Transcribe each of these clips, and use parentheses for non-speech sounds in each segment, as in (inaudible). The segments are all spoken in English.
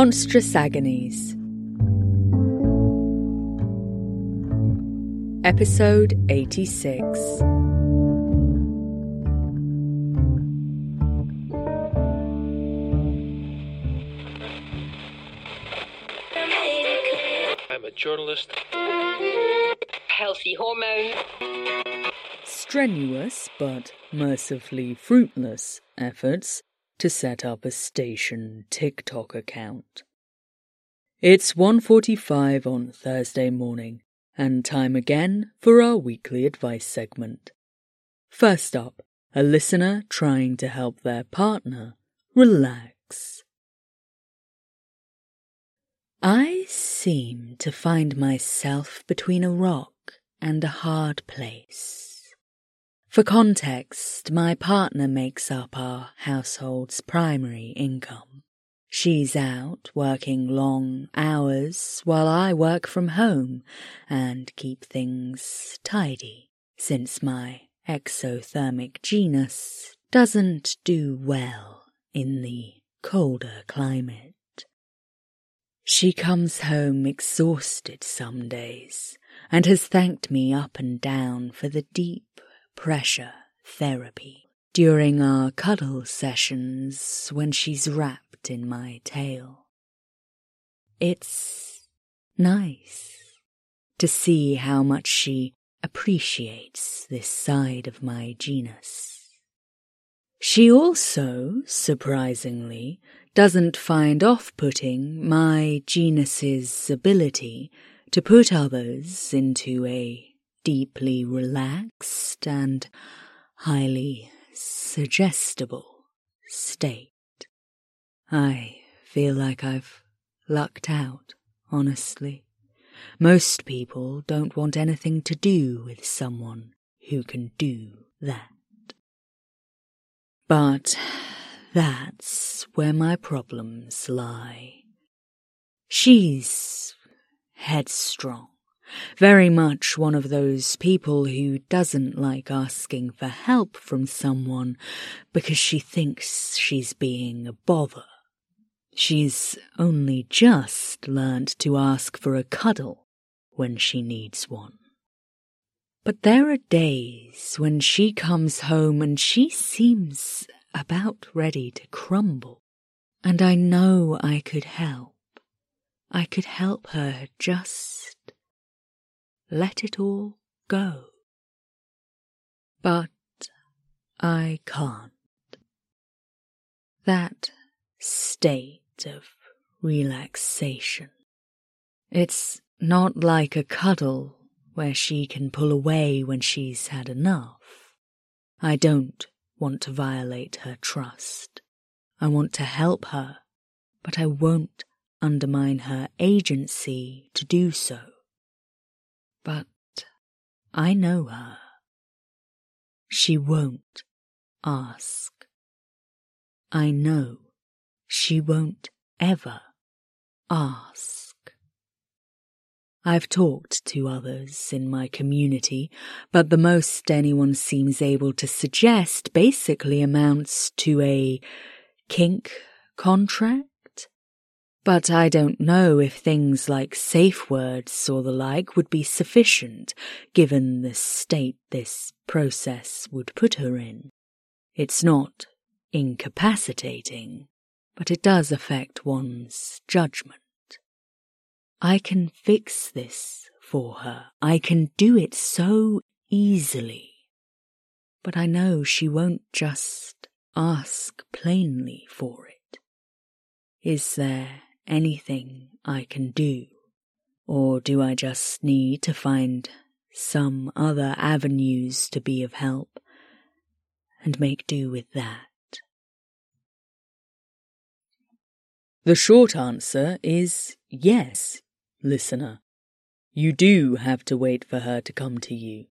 Monstrous Agonies. Episode 86. I'm a journalist. healthy hormones. Strenuous but mercifully fruitless efforts to set up a station TikTok account. It's 1:45 on Thursday morning and time again for our weekly advice segment. First up, a listener trying to help their partner relax. I seem to find myself between a rock and a hard place. For context, my partner makes up our household's primary income. She's out working long hours while I work from home and keep things tidy, since my ectothermic genus doesn't do well in the colder climate. She comes home exhausted some days and has thanked me up and down for the deep pressure therapy during our cuddle sessions when she's wrapped in my tail. It's nice to see how much she appreciates this side of my genus. She also, surprisingly, doesn't find off putting my genus's ability to put others into a deeply relaxed and highly suggestible state. I feel like I've lucked out, honestly. Most people don't want anything to do with someone who can do that. But that's where my problems lie. She's headstrong, very much one of those people who doesn't like asking for help from someone because she thinks she's being a bother. She's only just learnt to ask for a cuddle when she needs one. But there are days when she comes home and she seems about ready to crumble. And I know I could help. I could help her just let it all go. But I can't. That state of relaxation. It's not like a cuddle where she can pull away when she's had enough. I don't want to violate her trust. I want to help her, but I won't undermine her agency to do so. But I know her. She won't ask. I know she won't ever ask. I've talked to others in my community, but the most anyone seems able to suggest basically amounts to a kink contract. But I don't know if things like safe words or the like would be sufficient, given the state this process would put her in. It's not incapacitating, but it does affect one's judgment. I can fix this for her. I can do it so easily. But I know she won't just ask plainly for it. Is there anything I can do? Or do I just need to find some other avenues to be of help and make do with that? The short answer is yes, listener. You do have to wait for her to come to you.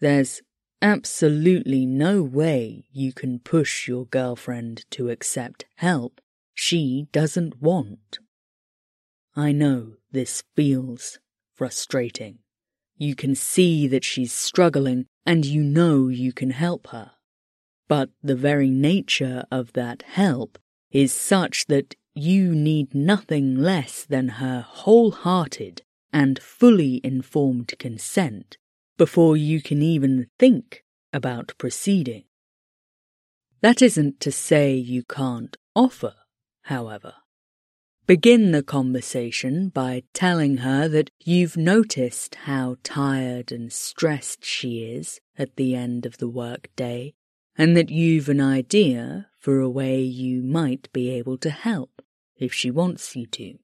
There's absolutely no way you can push your girlfriend to accept help she doesn't want. I know this feels frustrating. You can see that she's struggling and you know you can help her. But the very nature of that help is such that you need nothing less than her wholehearted and fully informed consent before you can even think about proceeding. That isn't to say you can't offer, however. Begin the conversation by telling her that you've noticed how tired and stressed she is at the end of the workday, and that you've an idea for a way you might be able to help if she wants you to.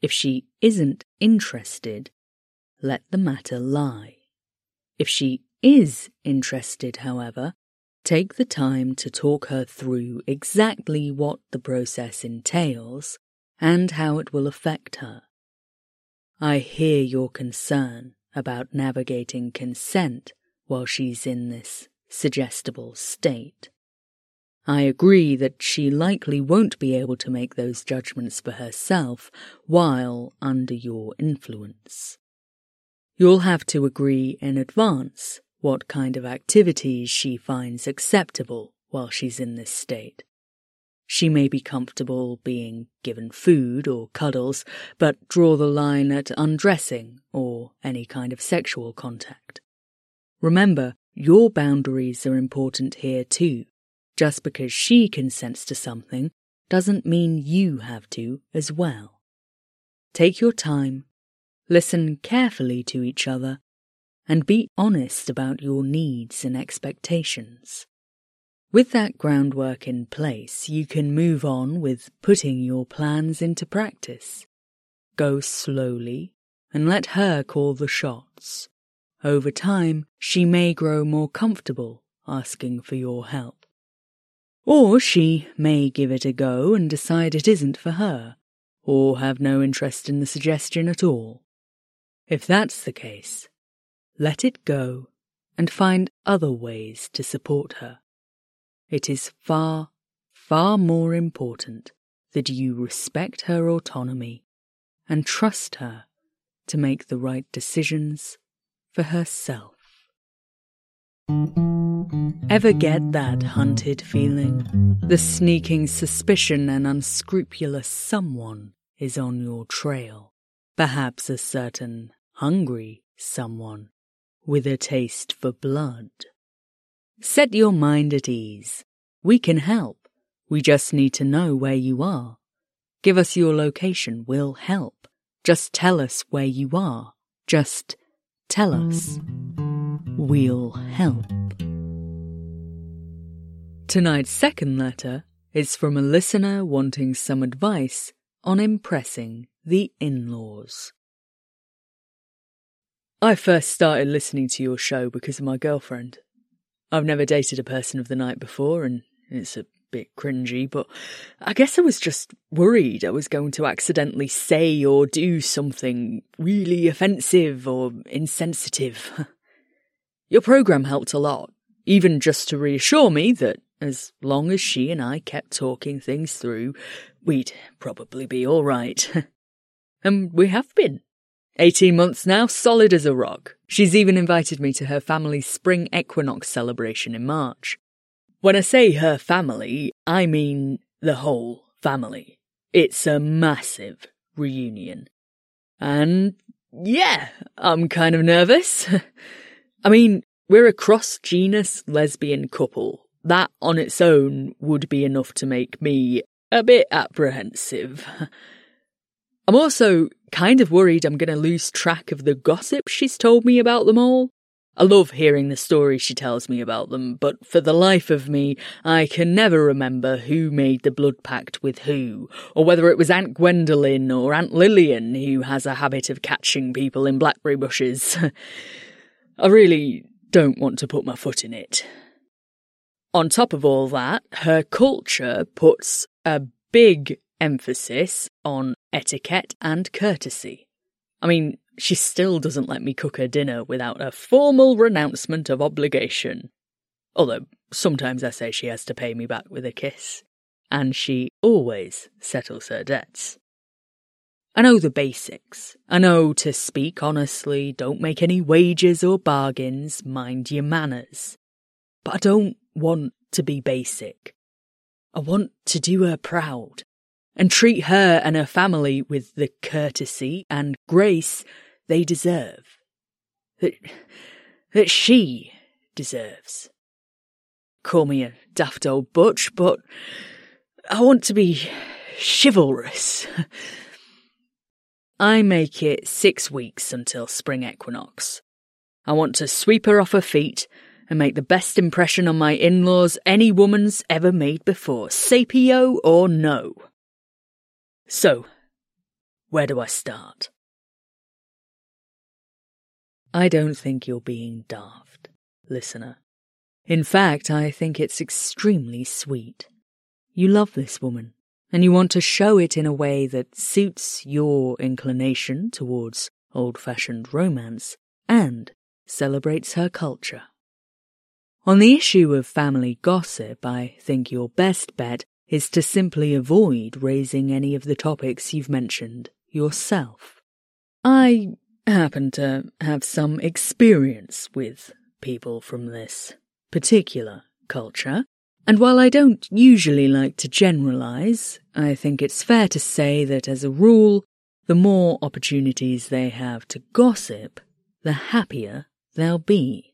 If she isn't interested, let the matter lie. If she is interested, however, take the time to talk her through exactly what the process entails and how it will affect her. I hear your concern about navigating consent while she's in this suggestible state. I agree that she likely won't be able to make those judgments for herself while under your influence. You'll have to agree in advance what kind of activities she finds acceptable while she's in this state. She may be comfortable being given food or cuddles, but draw the line at undressing or any kind of sexual contact. Remember, your boundaries are important here too. Just because she consents to something doesn't mean you have to as well. Take your time, listen carefully to each other, and be honest about your needs and expectations. With that groundwork in place, you can move on with putting your plans into practice. Go slowly and let her call the shots. Over time, she may grow more comfortable asking for your help. Or she may give it a go and decide it isn't for her, or have no interest in the suggestion at all. If that's the case, let it go and find other ways to support her. It is far, far more important that you respect her autonomy and trust her to make the right decisions for herself. Ever get that hunted feeling? The sneaking suspicion an unscrupulous someone is on your trail. Perhaps a certain hungry someone with a taste for blood. Set your mind at ease. We can help. We just need to know where you are. Give us your location, we'll help. Just tell us where you are. Just tell us. We'll help. Tonight's second letter is from a listener wanting some advice on impressing the in laws. I first started listening to your show because of my girlfriend. I've never dated a person of the night before, and it's a bit cringy, but I guess I was just worried I was going to accidentally say or do something really offensive or insensitive. (laughs) Your program helped a lot, even just to reassure me that as long as she and I kept talking things through, we'd probably be all right. (laughs) and we have been. 18 months now, solid as a rock. She's even invited me to her family's spring equinox celebration in March. When I say her family, I mean the whole family. It's a massive reunion. And yeah, I'm kind of nervous. (laughs) I mean, we're a cross genus lesbian couple. That on its own would be enough to make me a bit apprehensive. (laughs) I'm also kind of worried I'm going to lose track of the gossip she's told me about them all. I love hearing the stories she tells me about them, but for the life of me, I can never remember who made the blood pact with who, or whether it was Aunt Gwendolen or Aunt Lillian who has a habit of catching people in blackberry bushes. (laughs) I really don't want to put my foot in it. On top of all that, her culture puts a big emphasis on etiquette and courtesy. I mean, she still doesn't let me cook her dinner without a formal renouncement of obligation. Although sometimes I say she has to pay me back with a kiss. And she always settles her debts. I know the basics. I know to speak honestly, don't make any wages or bargains, mind your manners. But I don't want to be basic. I want to do her proud and treat her and her family with the courtesy and grace they deserve. That, that she deserves. Call me a daft old butch, but I want to be chivalrous. (laughs) I make it six weeks until spring equinox. I want to sweep her off her feet and make the best impression on my in laws any woman's ever made before, sapio or no. So, where do I start? I don't think you're being daft, listener. In fact, I think it's extremely sweet. You love this woman, and you want to show it in a way that suits your inclination towards old fashioned romance and celebrates her culture. On the issue of family gossip, I think your best bet is to simply avoid raising any of the topics you've mentioned yourself. I happen to have some experience with people from this particular culture, and while I don't usually like to generalize, I think it's fair to say that as a rule, the more opportunities they have to gossip, the happier they'll be.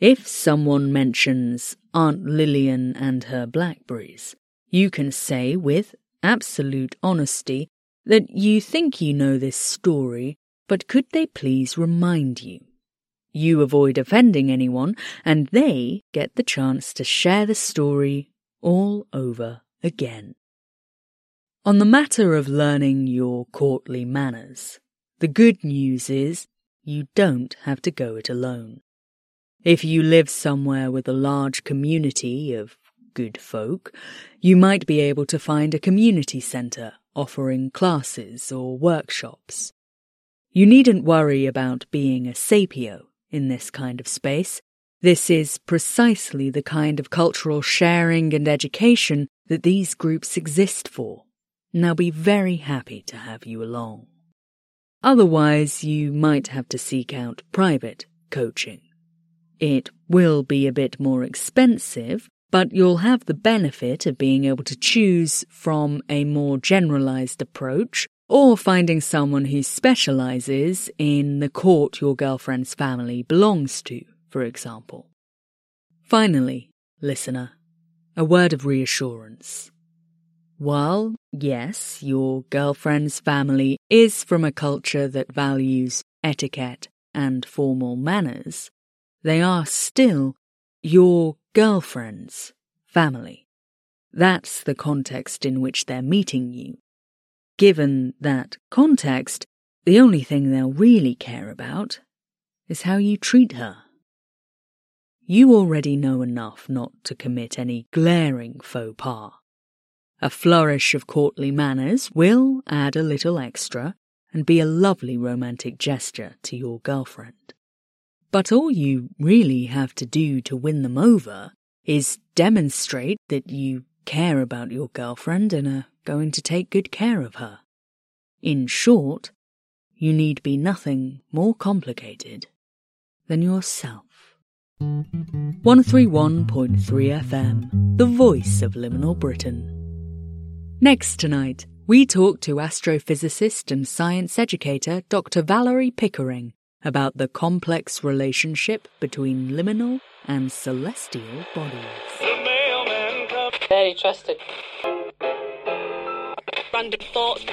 If someone mentions Aunt Lillian and her blackberries, you can say with absolute honesty that you think you know this story, but could they please remind you? You avoid offending anyone, and they get the chance to share the story all over again. On the matter of learning your courtly manners, the good news is you don't have to go it alone. If you live somewhere with a large community of good folk, you might be able to find a community centre offering classes or workshops. You needn't worry about being a sapio in this kind of space. This is precisely the kind of cultural sharing and education that these groups exist for. And they'll be very happy to have you along. Otherwise, you might have to seek out private coaching. It will be a bit more expensive, but you'll have the benefit of being able to choose from a more generalized approach or finding someone who specializes in the court your girlfriend's family belongs to, for example. Finally, listener, a word of reassurance. While, yes, your girlfriend's family is from a culture that values etiquette and formal manners, they are still your girlfriend's family. That's the context in which they're meeting you. Given that context, the only thing they'll really care about is how you treat her. You already know enough not to commit any glaring faux pas. A flourish of courtly manners will add a little extra and be a lovely romantic gesture to your girlfriend. But all you really have to do to win them over is demonstrate that you care about your girlfriend and are going to take good care of her. In short, you need be nothing more complicated than yourself. 131.3 FM, the voice of liminal Britain. Next tonight, we talk to astrophysicist and science educator Dr. Valerie Pickering about the complex relationship between liminal and celestial bodies. Very trusted. Random thoughts.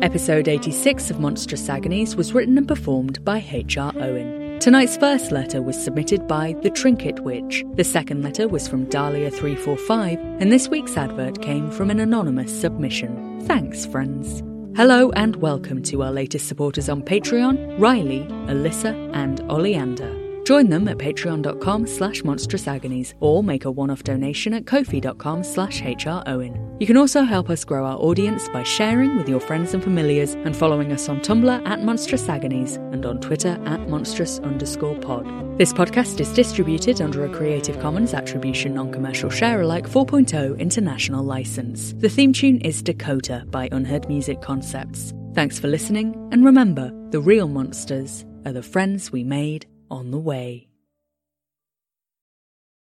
Episode 86 of Monstrous Agonies was written and performed by H.R. Owen. Tonight's first letter was submitted by The Trinket Witch. The second letter was from Dahlia345, and this week's advert came from an anonymous submission. Thanks, friends. Hello and welcome to our latest supporters on Patreon, Riley, Alyssa, and Oleander. Join them at patreon.com slash monstrous or make a one-off donation at ko-fi.com slash hrowen. You can also help us grow our audience by sharing with your friends and familiars and following us on Tumblr at Monstrous Agonies and on Twitter at monstrous underscore pod. This podcast is distributed under a Creative Commons Attribution Non-Commercial Share-alike 4.0 international license. The theme tune is Dakota by Unheard Music Concepts. Thanks for listening, and remember, the real monsters are the friends we made on the way.